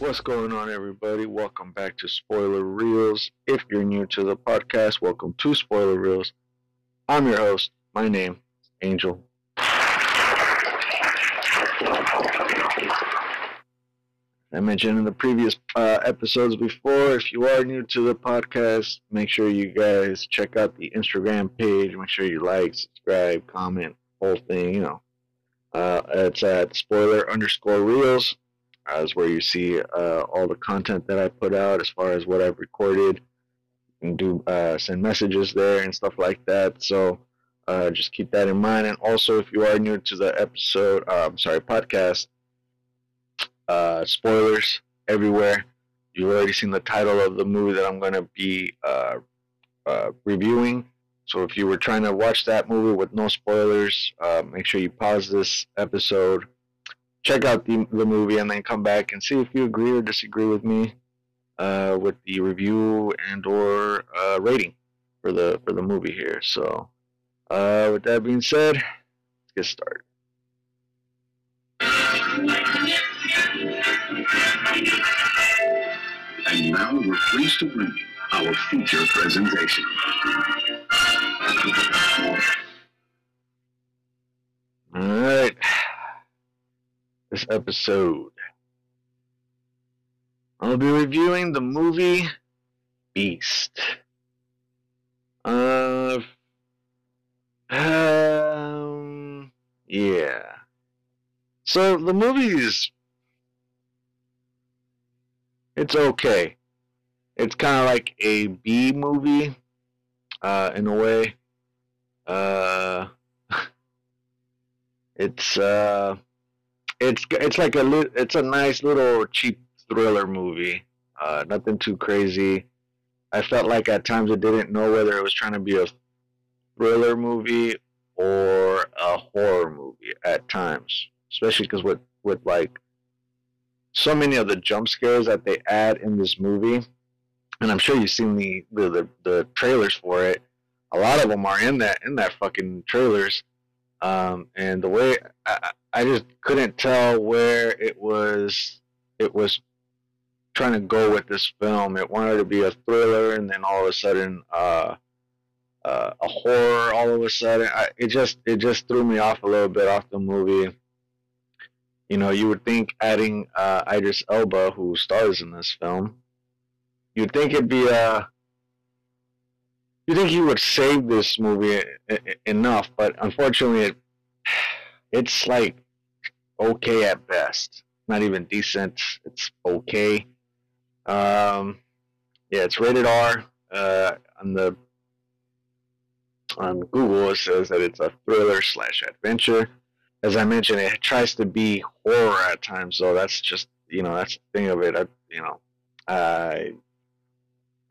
What's going on, everybody? Welcome back to Spoiler Reels. If you're new to the podcast, welcome to Spoiler Reels. I'm your host. My name Angel. I mentioned in the previous uh, episodes before, if you are new to the podcast, make sure you guys check out the Instagram page. Make sure you like, subscribe, comment, whole thing, you know. Uh, it's at spoiler underscore reels. As where you see uh, all the content that I put out as far as what I've recorded. and do uh, send messages there and stuff like that. So uh, just keep that in mind. And also, if you are new to the episode, uh, I'm sorry, podcast, uh, spoilers everywhere. You've already seen the title of the movie that I'm going to be uh, reviewing. So if you were trying to watch that movie with no spoilers, make sure you pause this episode, check out the, the movie, and then come back and see if you agree or disagree with me uh, with the review and or uh, rating for the for the movie here. So uh, with that being said, let's get started. And now we're pleased to bring you our feature presentation. This episode, I'll be reviewing the movie Beast. Uh, um, yeah. So the movie's it's okay. It's kind of like a B movie, uh, in a way. Uh, it's uh, it's it's like a it's a nice little cheap thriller movie. Uh, nothing too crazy. I felt like at times it didn't know whether it was trying to be a thriller movie or a horror movie at times, especially because with with like so many of the jump scares that they add in this movie, and I'm sure you've seen the the, the, the trailers for it. A lot of them are in that in that fucking trailers, um, and the way I, I just couldn't tell where it was it was trying to go with this film. It wanted to be a thriller, and then all of a sudden, uh, uh, a horror. All of a sudden, I, it just it just threw me off a little bit off the movie. You know, you would think adding uh, Idris Elba, who stars in this film, you'd think it'd be a. You think he would save this movie enough, but unfortunately, it, it's like okay at best. Not even decent. It's okay. Um, yeah, it's rated R. Uh, on the on Google, it says that it's a thriller slash adventure. As I mentioned, it tries to be horror at times, so that's just you know that's the thing of it. I, you know, I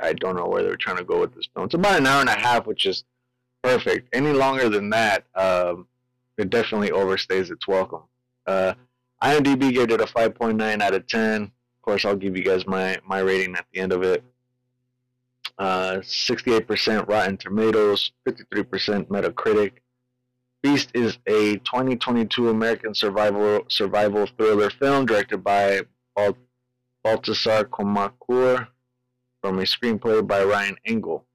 I don't know where they're trying to go with this film. It's about an hour and a half, which is perfect. Any longer than that, um, it definitely overstays its welcome. Uh, IMDb gave it a 5.9 out of 10. Of course, I'll give you guys my, my rating at the end of it. Uh, 68% Rotten Tomatoes, 53% Metacritic. Beast is a 2022 American survival survival thriller film directed by Bal- Baltasar Kormákur from a screenplay by Ryan Engel.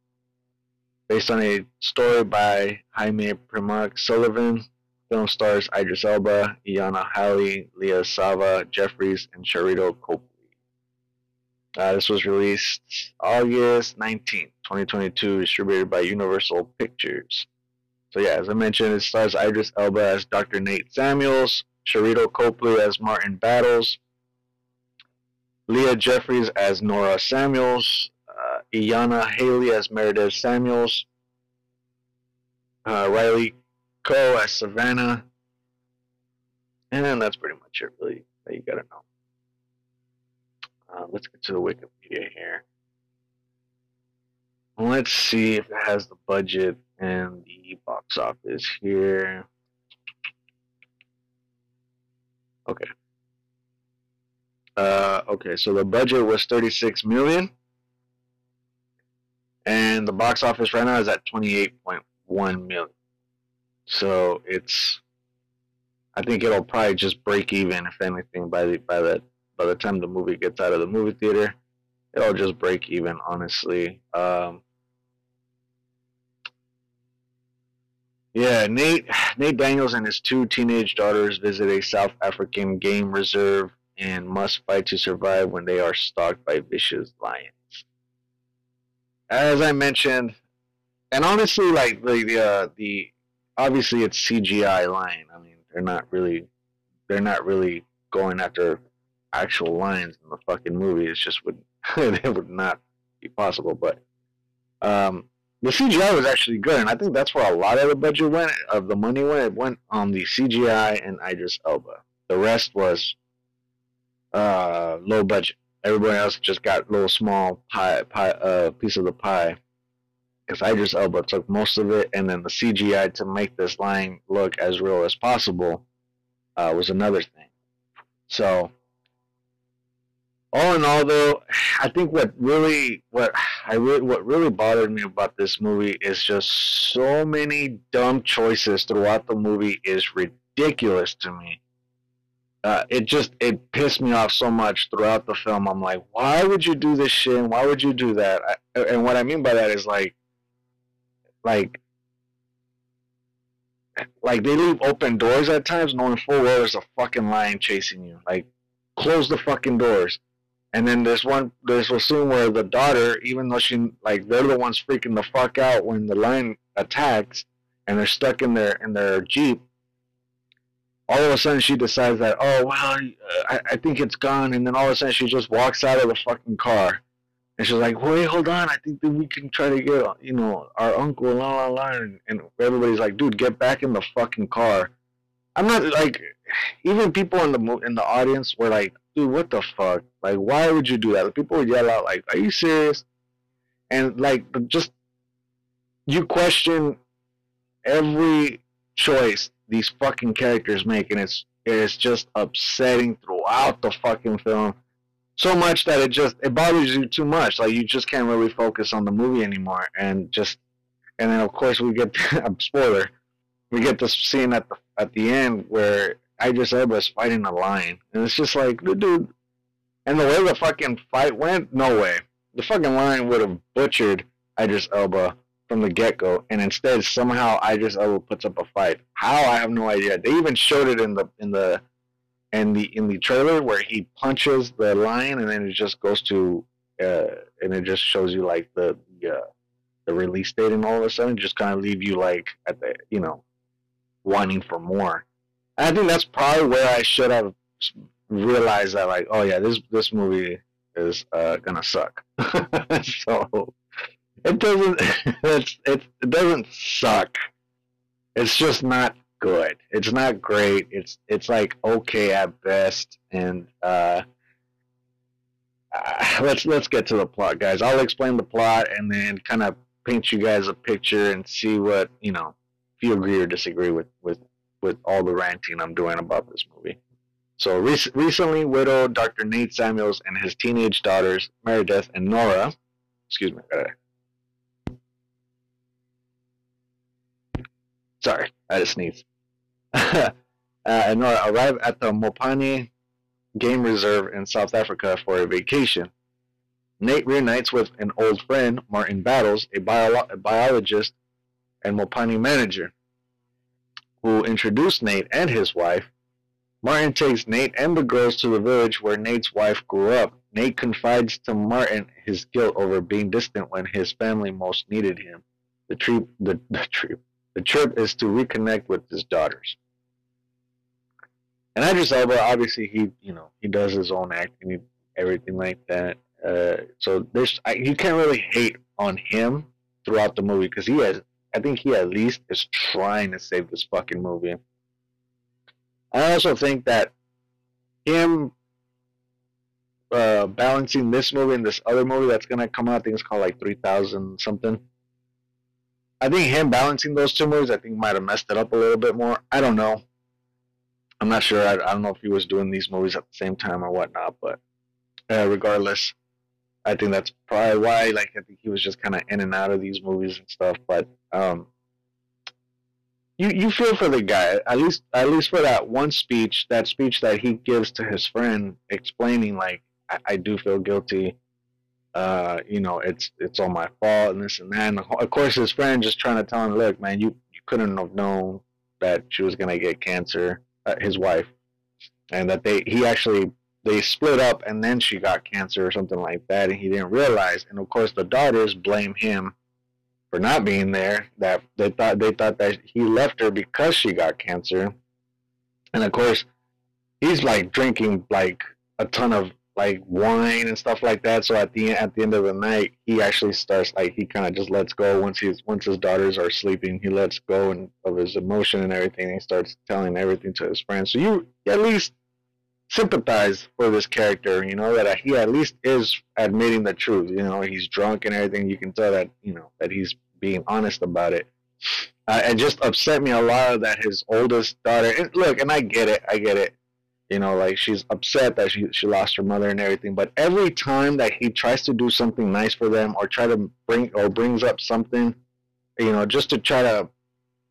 Based on a story by Jaime Primak Sullivan, film stars Idris Elba, Iyana Halley, Leah Sava, Jeffries, and Sharlto Copley. Uh, this was released August 19th, 2022, distributed by Universal Pictures. So yeah, as I mentioned, it stars Idris Elba as Dr. Nate Samuels, Sharlto Copley as Martin Battles, Leah Jeffries as Nora Samuels, uh, Iyana Halley as Meredith Samuels, uh, Riley Coe as Savannah, and that's pretty much it, really, that you gotta know. Uh, let's get to the Wikipedia here. Let's see if it has the budget and the box office here. Okay. Uh, okay, so the budget was 36 million, and the box office right now is at 28.1 million. So it's, I think it'll probably just break even, if anything, by the by the by the time the movie gets out of the movie theater, it'll just break even. Honestly, um, yeah. Nate Nate Daniels and his two teenage daughters visit a South African game reserve and must fight to survive when they are stalked by vicious lions. As I mentioned, and honestly, like the the, uh, the obviously it's CGI lion. I mean, they're not really they're not really going after actual lions in the fucking movie. It's just would it would not be possible. But um, the CGI was actually good, and I think that's where a lot of the budget went, of the money went. It went on the CGI and Idris Elba. The rest was uh, low budget. Everybody else just got little small pie, pie uh, piece of the pie. Because Idris Elba took most of it, and then the CGI to make this line look as real as possible uh, was another thing. So, all in all, though, I think what really, what I really, what really bothered me about this movie is just so many dumb choices throughout the movie is ridiculous to me. Uh, it just it pissed me off so much throughout the film. I'm like, why would you do this shit? And Why would you do that? I, and what I mean by that is like, like like they leave open doors at times, knowing full well there's a fucking lion chasing you. Like, close the fucking doors. And then there's one, there's a scene where the daughter, even though she, like, they're the ones freaking the fuck out when the lion attacks, and they're stuck in their in their jeep. All of a sudden, she decides that, oh well, I, I think it's gone, and then all of a sudden, she just walks out of the fucking car and she's like, wait, hold on. I think that we can try to get, you know, our uncle, la, la, la. And, and everybody's like, dude, get back in the fucking car. I'm not like, even people in the in the audience were like, dude, what the fuck? Like, why would you do that? people would yell out, like, are you serious? And like, just, you question every choice these fucking characters make. And it's, it's just upsetting throughout the fucking film so much that it just it bothers you too much. Like you just can't really focus on the movie anymore, and just and then of course we get a spoiler. We get this scene at the at the end where Idris Elba is fighting a lion, and it's just like dude. And the way the fucking fight went, no way. The fucking lion would have butchered Idris Elba from the get go, and instead somehow Idris Elba puts up a fight. How I have no idea. They even showed it in the in the in the in the trailer where he punches the lion and then it just goes to uh, and it just shows you like the the, uh, the release date and all of a sudden just kind of leave you like at the you know wanting for more. And I think that's probably where I should have realized that like oh yeah this this movie is uh, gonna suck. so it doesn't it's, it, it doesn't suck. It's just not good. It's not great. It's it's like okay at best. And uh, uh, let's let's get to the plot, guys. I'll explain the plot and then kind of paint you guys a picture and see what you know if you agree or disagree with with with all the ranting I'm doing about this movie. So rec- recently widowed Dr. Nate Samuels and his teenage daughters Meredith and Nora. Excuse me. Sorry, I just sneeze. uh, and arrive at the Mopani Game Reserve in South Africa for a vacation. Nate reunites with an old friend, Martin Battles, a, bio- a biologist and Mopani manager, who introduced Nate and his wife. Martin takes Nate and the girls to the village where Nate's wife grew up. Nate confides to Martin his guilt over being distant when his family most needed him. The trip, the, the trip, the trip is to reconnect with his daughters. And Idris Elba, obviously, he you know he does his own acting, everything like that. Uh, so there's I, you can't really hate on him throughout the movie because he has. I think he at least is trying to save this fucking movie. I also think that him uh, balancing this movie and this other movie that's gonna come out, I think it's called like three thousand something. I think him balancing those two movies, I think might have messed it up a little bit more. I don't know. I'm not sure. I, I don't know if he was doing these movies at the same time or whatnot, but uh, regardless, I think that's probably why. Like, I think he was just kind of in and out of these movies and stuff. But um, you you feel for the guy at least at least for that one speech that speech that he gives to his friend explaining like I, I do feel guilty uh you know it's it's all my fault and this and that. And of course his friend just trying to tell him look man you you couldn't have known that she was gonna get cancer uh, his wife. And that they he actually they split up and then she got cancer or something like that and he didn't realize. And of course the daughters blame him for not being there that they thought they thought that he left her because she got cancer. And of course he's like drinking like a ton of like wine and stuff like that so at the at the end of the night he actually starts like he kind of just lets go once he's once his daughters are sleeping he lets go and of his emotion and everything and he starts telling everything to his friends so you at least sympathize for this character, you know, that he at least is admitting the truth. You know, he's drunk and everything. You can tell that, you know, that he's being honest about it. Uh, it just upset me a lot that his oldest daughter, and look, and I get it, I get it. You know, like she's upset that she, she lost her mother and everything. But every time that he tries to do something nice for them or try to bring or brings up something, you know, just to try to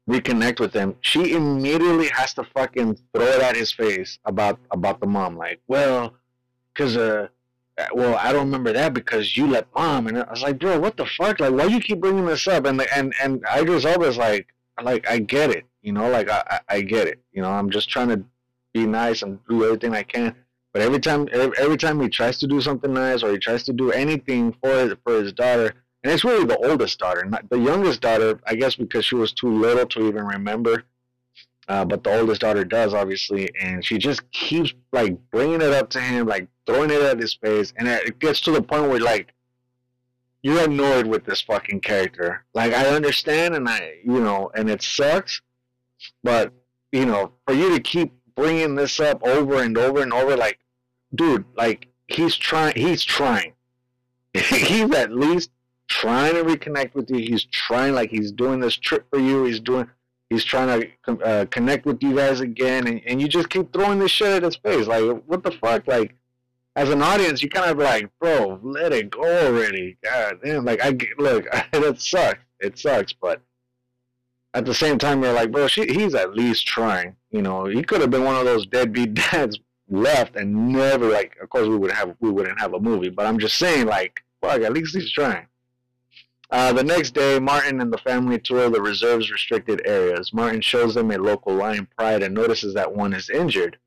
reconnect with them she immediately has to fucking throw it at his face about about the mom. Like, well, cause uh, well, I don't remember that because you let mom. And I was like, bro, what the fuck? Like, why you keep bringing this up? And and and Idris always like, like I get it, you know, like I I get it, you know. I'm just trying to be nice and do everything I can. But every time every time he tries to do something nice or he tries to do anything for his, for his daughter, and it's really the oldest daughter, not the youngest daughter. I guess because she was too little to even remember. Uh, but the oldest daughter does obviously, and she just keeps like bringing it up to him, like throwing it at his face, and it gets to the point where like you're annoyed with this fucking character. Like I understand, and I, you know, and it sucks, but you know, for you to keep bringing this up over and over and over, like, dude, like he's trying, he's trying. he's at least trying to reconnect with you. He's trying, like he's doing this trip for you. He's doing, he's trying to uh, connect with you guys again, and, and you just keep throwing this shit at his face. Like, what the fuck? Like, as an audience, you kind of like, bro, let it go already. God damn, like I look, it sucks. It sucks, but at the same time, you're like, bro, she, he's at least trying. You know, he could have been one of those deadbeat dads left and never like. Of course, we would have we wouldn't have a movie, but I'm just saying, like, fuck, at least he's trying. Uh, the next day, Martin and the family tour the reserve's restricted areas. Martin shows them a local lion pride and notices that one is injured.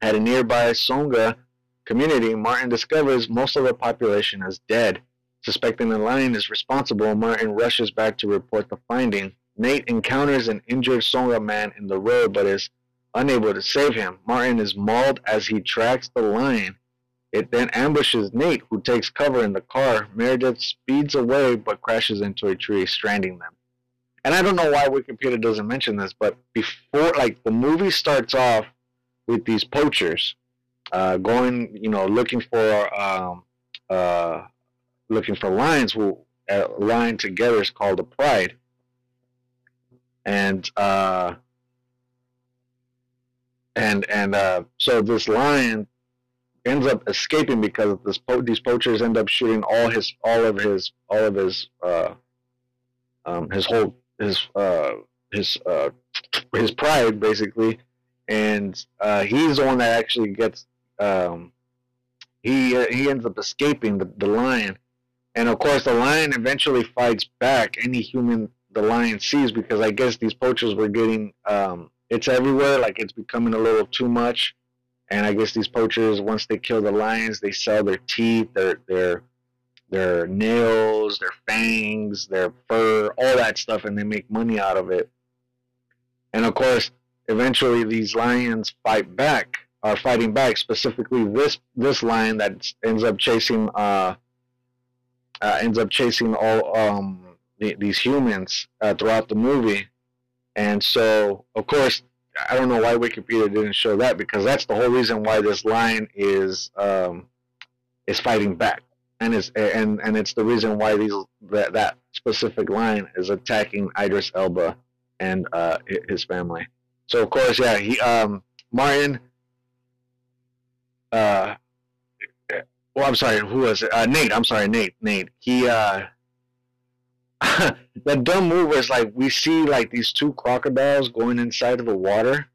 At a nearby Songa community, Martin discovers most of the population is dead. Suspecting the lion is responsible, Martin rushes back to report the finding. Nate encounters an injured Songa man in the road but is unable to save him. Martin is mauled as he tracks the lion. It then ambushes Nate, who takes cover in the car. Meredith speeds away but crashes into a tree, stranding them. And I don't know why Wikipedia doesn't mention this, but before, like, the movie starts off with these poachers uh, going, you know, looking for, um, uh, looking for lions who uh, line together is called a pride. And, uh, and, and, uh, so this lion ends up escaping because this po- these poachers end up shooting all his all of his all of his uh, um, his whole his uh, his uh, his pride basically, and uh, he's the one that actually gets um, he uh, he ends up escaping the, the lion, and of course the lion eventually fights back any human the lion sees because I guess these poachers were getting um, it's everywhere like it's becoming a little too much and I guess these poachers, once they kill the lions, they sell their teeth, their their their nails, their fangs, their fur, all that stuff, and they make money out of it. And of course, eventually these lions fight back, are fighting back. Specifically, this this lion that ends up chasing uh, uh ends up chasing all um the, these humans uh, throughout the movie. And so, of course, I don't know why Wikipedia didn't show that because that's the whole reason why this line is um, is fighting back, and is and and it's the reason why these that that specific line is attacking Idris Elba and uh, his family. So of course, yeah, he um, Martin. Uh, well, I'm sorry, who was it? Uh, Nate. I'm sorry, Nate. Nate. He uh, the dumb move was like we see like these two crocodiles going inside of the water,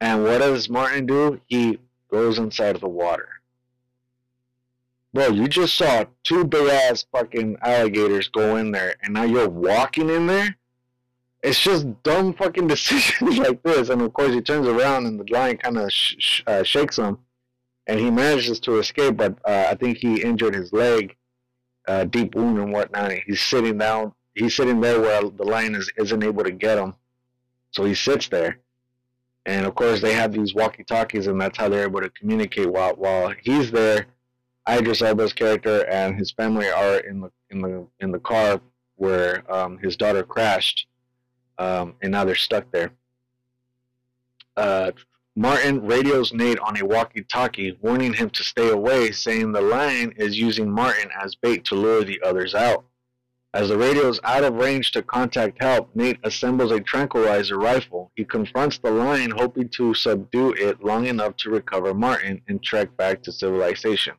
and what does Martin do? He goes inside of the water. Bro, you just saw two big ass fucking alligators go in there, and now you're walking in there. It's just dumb fucking decisions like this, and of course he turns around and the lion kind of sh- sh- uh, shakes him, and he manages to escape. But uh, I think he injured his leg, uh, deep wound and whatnot. And he's sitting down. He's sitting there where the lion is, isn't able to get him, so he sits there. And of course, they have these walkie-talkies, and that's how they're able to communicate while while he's there Idris Elba's character and his family are in the in the in the car where um, his daughter crashed, um, and now they're stuck there. Uh, Martin radios Nate on a walkie-talkie, warning him to stay away, saying the lion is using Martin as bait to lure the others out. As the radio is out of range to contact help, Nate assembles a tranquilizer rifle. He confronts the lion, hoping to subdue it long enough to recover Martin and trek back to civilization.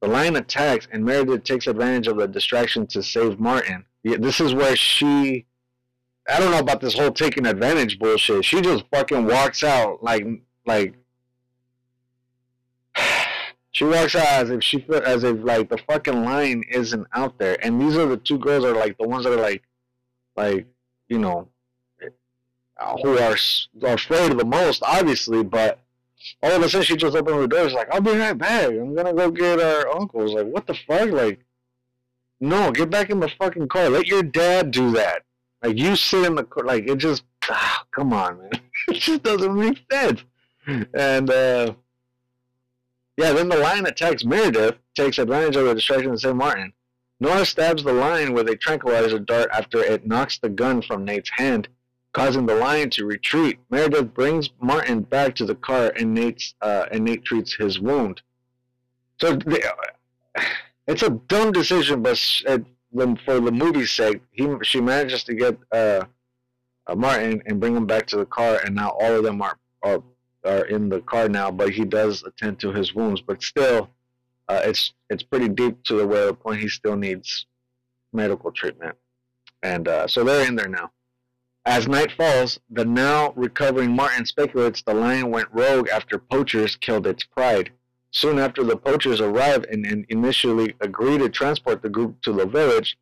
The lion attacks, and Meredith takes advantage of the distraction to save Martin. This is where she. I don't know about this whole taking advantage bullshit. She just fucking walks out like like. She walks out as if she as if like the fucking line isn't out there, and these are the two girls are like the ones that are like, like you know, who are, are afraid of the most, obviously, but all of a sudden she just opened the door. She's like, I'll be right back. I'm gonna go get our uncles. Like, what the fuck? Like, no, get back in the fucking car. Let your dad do that. Like, you sit in the car. Like, it just, ah, come on, man. it just doesn't make sense. And, uh, yeah, then the lion attacks Meredith, takes advantage of the distraction of St. Martin. Nora stabs the lion with a tranquilizer dart after it knocks the gun from Nate's hand causing the lion to retreat. Meredith brings Martin back to the car, and Nate's uh, and Nate treats his wound. So they, it's a dumb decision, but for the movie's sake, he she manages to get uh, uh, Martin and bring him back to the car, and now all of them are are are in the car now. But he does attend to his wounds, but still, uh, it's it's pretty deep to the where the point he still needs medical treatment, and uh, so they're in there now. As night falls, the now recovering Martin speculates the lion went rogue after poachers killed its pride. Soon after the poachers arrive and, and initially agree to transport the group to the village,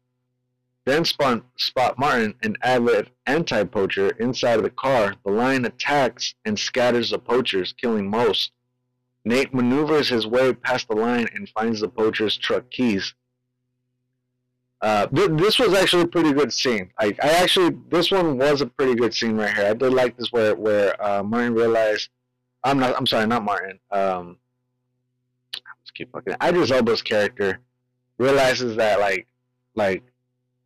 then spot, spot Martin, an avid anti-poacher, inside of the car. The lion attacks and scatters the poachers, killing most. Nate maneuvers his way past the lion and finds the poacher's truck keys. Uh, th- this was actually a pretty good scene. I, I actually this one was a pretty good scene right here. I did like this where where uh, Martin realized I'm not I'm sorry not Martin. Um, keep fucking. Idris Elba's character realizes that like like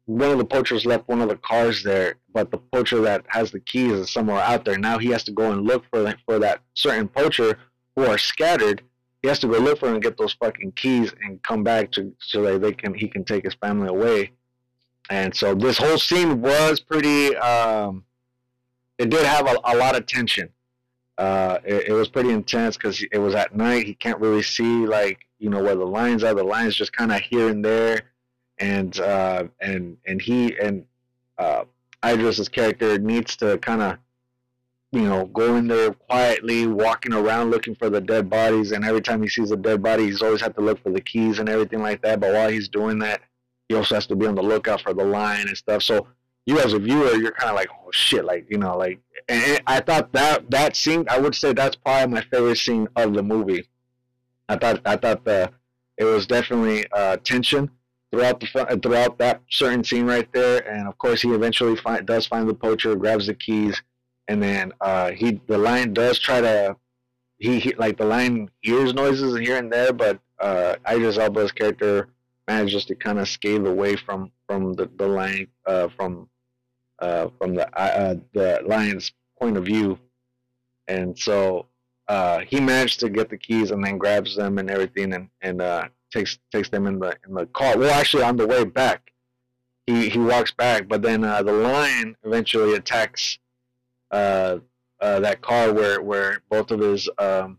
one of the poachers left one of the cars there, but the poacher that has the keys is somewhere out there. Now he has to go and look for for that certain poacher who are scattered he has to go look for him and get those fucking keys and come back to so that they can he can take his family away. And so this whole scene was pretty. Um, it did have a, a lot of tension. Uh, it, it, was pretty intense because it was at night. He can't really see like you know where the lines are. The lines just kind of here and there, and uh, and and he and uh, Idris's character needs to kind of you know, go in there quietly, walking around looking for the dead bodies, and every time he sees a dead body, he's always have to look for the keys and everything like that. But while he's doing that, he also has to be on the lookout for the line and stuff. So you as a viewer, you're kind of like, oh shit, like you know, like. And I thought that that scene, I would say that's probably my favorite scene of the movie. I thought I thought the it was definitely uh, tension throughout the throughout that certain scene right there, and of course he eventually find, does find the poacher, grabs the keys and then uh, he the lion does try to he, he, like the lion hears noises here and there, but uh, Idris Elba's character manages to kind of scale away from from the the lion uh, from uh, from the uh, the lion's point of view, and so uh, he managed to get the keys and then grabs them and everything and and uh, takes takes them in the in the car. Well, actually, on the way back, he he walks back, but then uh, the lion eventually attacks uh, uh, that car where where both of his um,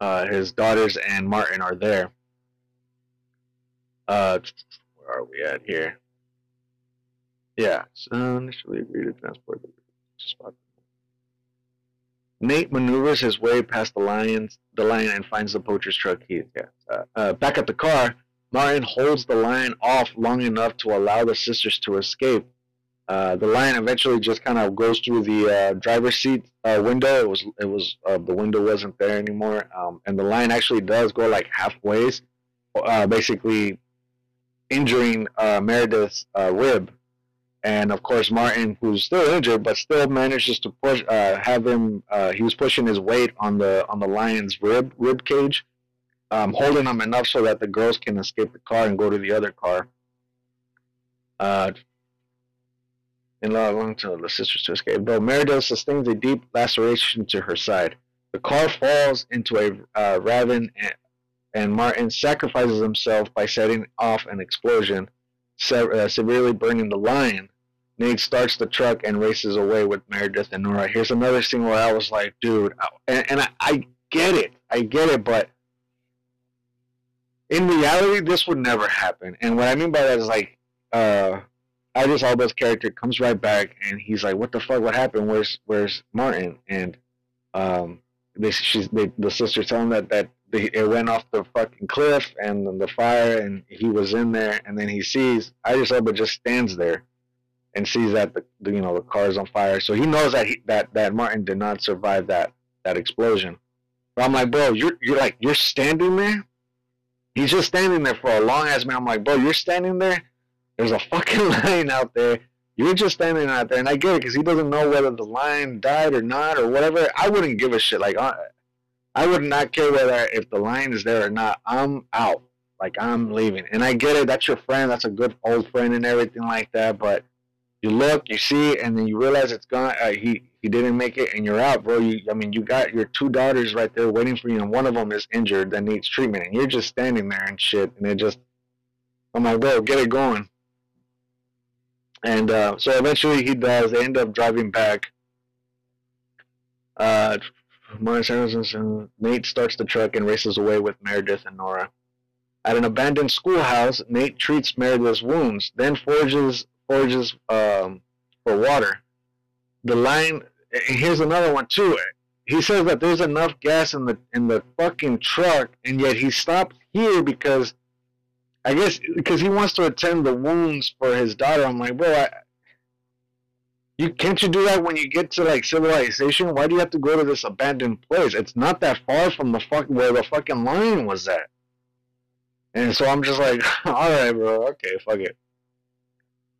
uh, his daughters and Martin are there. Uh, where are we at here? Yeah, so initially agreed to transport the spot. Nate maneuvers his way past the lions, the lion, and finds the poacher's truck keys. Yeah. Uh, uh, back at the car, Martin holds the lion off long enough to allow the sisters to escape. Uh, the lion eventually just kind of goes through the uh, driver's seat uh, window. It was it was uh, the window wasn't there anymore, um, and the lion actually does go like halfway, basically injuring Meredith's rib. And of course, Martin, who's still injured, but still manages to push, uh, have him. Uh, he was pushing his weight on the on the lion's rib rib cage, um, holding him enough so that the girls can escape the car and go to the other car. Uh, and allow long to the sisters to escape. Though Meredith sustains a deep laceration to her side, the car falls into a uh, ravine, and, and Martin sacrifices himself by setting off an explosion, se- uh, severely burning the lion. Nate starts the truck and races away with Meredith and Nora. Here's another scene where I was like, dude, and, and I, I get it, I get it, but in reality, this would never happen. And what I mean by that is like, uh, Idris Elba's character comes right back and he's like, "What the fuck? What happened? Where's Where's Martin?" And um, they she's they, the sister tell him that that they, it went off the fucking cliff and the fire and he was in there and then he sees Idris Elba just stands there and sees that the, you know the car is on fire. So he knows that he, that that Martin did not survive that that explosion. But I'm like, bro, you're you're like you're standing there. He's just standing there for a long ass minute. I'm like, bro, you're standing there there's a fucking line out there. You're just standing out there, and I get it because he doesn't know whether the line died or not or whatever. I wouldn't give a shit. Like, I, I would not care whether if the line is there or not. I'm out. Like, I'm leaving. And I get it. That's your friend. That's a good old friend and everything like that. But you look, you see, it, and then you realize it's gone. Uh, he he didn't make it, and you're out, bro. You, I mean, you got your two daughters right there waiting for you, and one of them is injured that needs treatment, and you're just standing there and shit. And it just, I'm like, bro, get it going. And uh, so eventually he does. They end up driving back. Uh, Nate starts the truck and races away with Meredith and Nora. At an abandoned schoolhouse, Nate treats Meredith's wounds, then forges forges um, for water. The line. Here's another one too. He says that there's enough gas in the in the fucking truck, and yet he stopped here because I guess because he wants to attend the wounds for his daughter. I'm like, bro, I, you can't you do that when you get to like civilization? Why do you have to go to this abandoned place? It's not that far from the fuck where the fucking lion was at. And so I'm just like, all right, bro, okay, fuck it.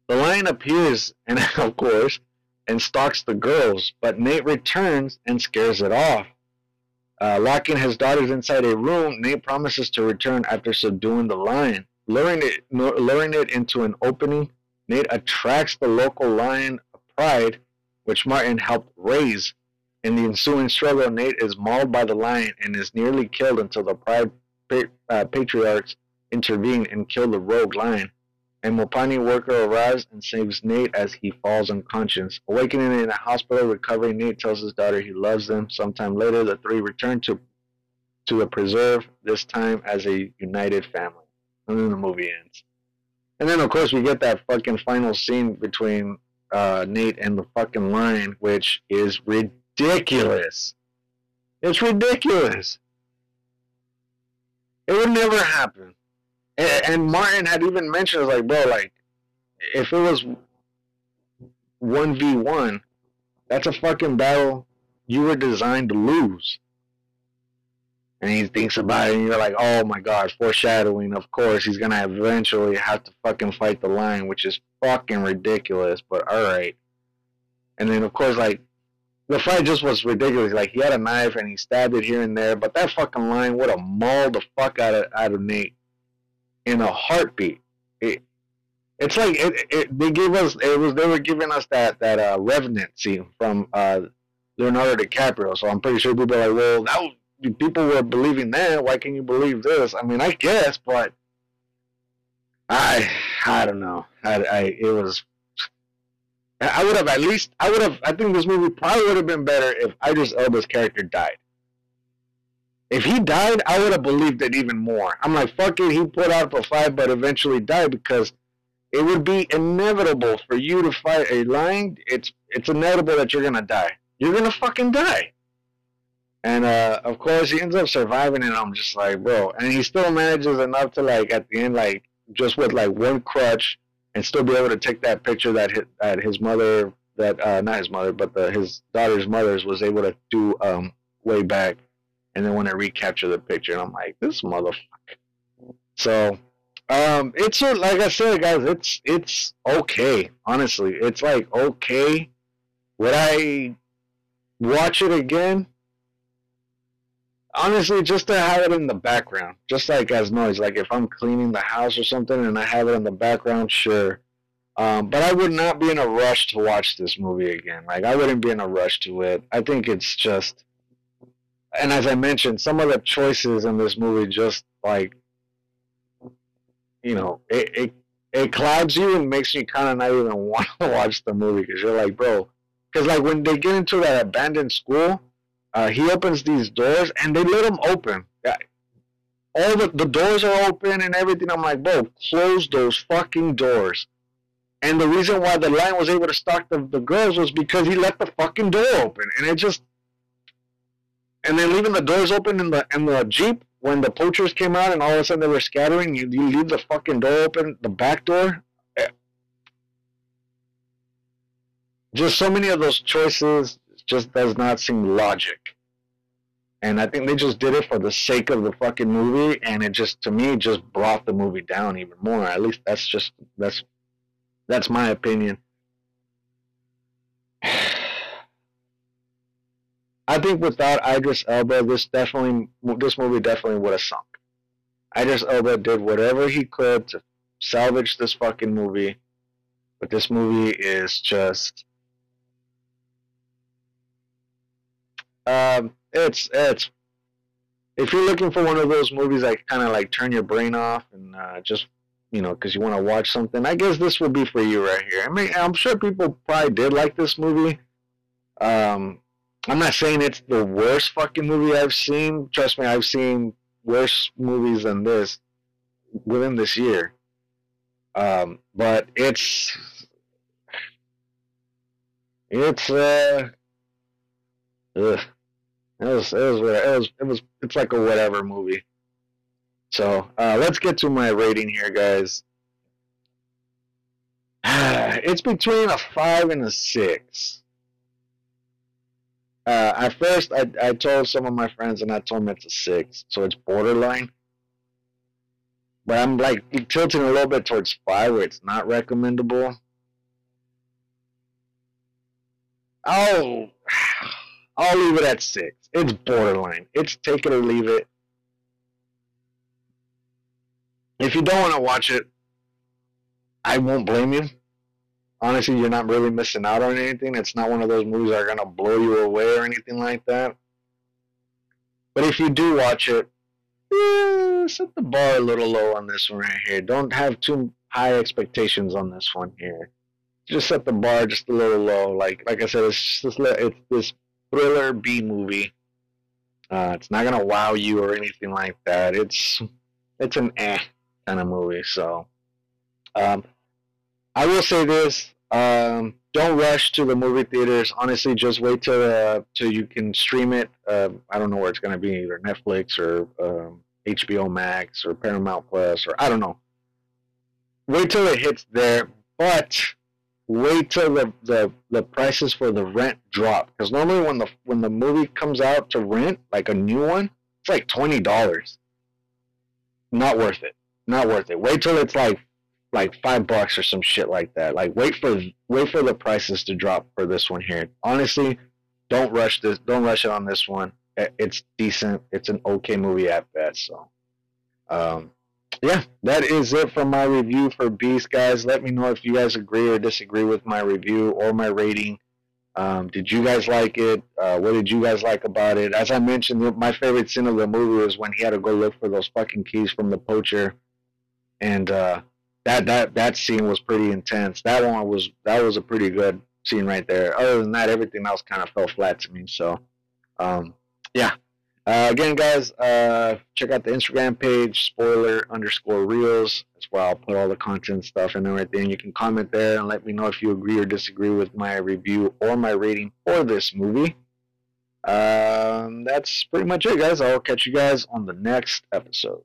The lion appears, and of course, and stalks the girls, but Nate returns and scares it off. Uh, locking his daughters inside a room, Nate promises to return after subduing the lion. Luring it, luring it into an opening, Nate attracts the local lion of pride, which Martin helped raise. In the ensuing struggle, Nate is mauled by the lion and is nearly killed until the pride uh, patriarchs intervene and kill the rogue lion. A Mopani worker arrives and saves Nate as he falls unconscious. Awakening in a hospital, recovering, Nate tells his daughter he loves them. Sometime later, the three return to to the preserve, this time as a united family and then the movie ends. And then of course we get that fucking final scene between uh, Nate and the fucking lion, which is ridiculous. It's ridiculous. It would never happen. And, Martin had even mentioned, like, bro, like, if it was one v one, that's a fucking battle you were designed to lose and he thinks about it, and you're like, oh my god, foreshadowing. Of course, he's gonna eventually have to fucking fight the lion, which is fucking ridiculous. But all right. And then of course, like the fight just was ridiculous. Like he had a knife and he stabbed it here and there, but that fucking lion would have mauled the fuck out of out of Nate in a heartbeat. It, it's like it, it, they gave us it was they were giving us that that uh, Revenant scene from uh, Leonardo DiCaprio. So I'm pretty sure people are like, well, that people were believing that. Why can you believe this? I mean, I guess, but I I don't know. I, I it was. I would have at least. I would have. I think this movie probably would have been better if Idris Elba's character died. If he died, I would have believed it even more. I'm like, fuck it. He put out a fight, but eventually died because it would be inevitable for you to fight a lion. It's it's inevitable that you're gonna die. You're gonna fucking die. And uh, of course, he ends up surviving, and I'm just like, bro. And he still manages enough to like at the end, like just with like one crutch, and still be able to take that picture that his, that his mother, that uh, not his mother, but the, his daughter's mother's was able to do um, way back, and then when I recapture the picture, and I'm like, this motherfucker. So um, it's a, like I said, guys. It's it's okay. Honestly, it's like okay. Would I watch it again? Honestly, just to have it in the background, just like as noise. Like if I'm cleaning the house or something and I have it in the background, sure. Um, but I would not be in a rush to watch this movie again. Like I wouldn't be in a rush to it. I think it's just, and as I mentioned, some of the choices in this movie just like you know, it, it, it clouds you and makes you kind of not even want to watch the movie because you're like, bro, because like when they get into that abandoned school, uh, he opens these doors and they let them open. All the, the doors are open and everything. I'm like, bro, close those fucking doors. And the reason why the lion was able to stalk the, the girls was because he left the fucking door open. And it just and then leaving the doors open in the in the Jeep when the poachers came out and all of a sudden they were scattering, you, you leave the fucking door open, the back door. Eh. Just so many of those choices just does not seem logic. And I think they just did it for the sake of the fucking movie, and it just to me just brought the movie down even more. At least that's just that's that's my opinion. I think without Idris Elba, this definitely this movie definitely would have sunk. Idris Elba did whatever he could to salvage this fucking movie, but this movie is just um, it's it's if you're looking for one of those movies that kind of like turn your brain off and uh, just you know because you want to watch something, I guess this would be for you right here. I mean, I'm sure people probably did like this movie. Um, I'm not saying it's the worst fucking movie I've seen. Trust me, I've seen worse movies than this within this year. Um, but it's it's uh, ugh. it was it was it was it was it's like a whatever movie. So uh, let's get to my rating here, guys. it's between a five and a six uh, at first, I, I told some of my friends, and I told them it's a six, so it's borderline. But I'm like tilting a little bit towards five, where it's not recommendable. I'll I'll leave it at six. It's borderline. It's take it or leave it. If you don't want to watch it, I won't blame you honestly, you're not really missing out on anything. It's not one of those movies that are gonna blow you away or anything like that. But if you do watch it, eh, set the bar a little low on this one right here. Don't have too high expectations on this one here. Just set the bar just a little low. Like like I said, it's just it's this thriller B movie. Uh, it's not gonna wow you or anything like that. It's it's an eh kind of movie. So, um, I will say this: um, don't rush to the movie theaters. Honestly, just wait till uh, till you can stream it. Uh, I don't know where it's to be, either Netflix or um, HBO Max or Paramount Plus or I don't know. Wait till it hits there, but wait till the, the, the prices for the rent drop because normally when the when the movie comes out to rent, like a new one, it's like twenty dollars. Not worth it. Not worth it. Wait till it's like like five bucks or some shit like that. Like wait for wait for the prices to drop for this one here. Honestly, don't rush this. Don't rush it on this one. It's decent. It's an okay movie at best. So, um, yeah, that is it for my review for Beast, guys. Let me know if you guys agree or disagree with my review or my rating. Um, did you guys like it? Uh, what did you guys like about it? As I mentioned, my favorite scene of the movie was when he had to go look for those fucking keys from the poacher, and uh, that that that scene was pretty intense. That one was that was a pretty good scene right there. Other than that, everything else kind of fell flat to me. So, um, yeah. Uh, again, guys, uh, check out the Instagram page, spoiler underscore reels. That's where I'll put all the content stuff and everything. You can comment there and let me know if you agree or disagree with my review or my rating for this movie. Um, that's pretty much it, guys. I'll catch you guys on the next episode.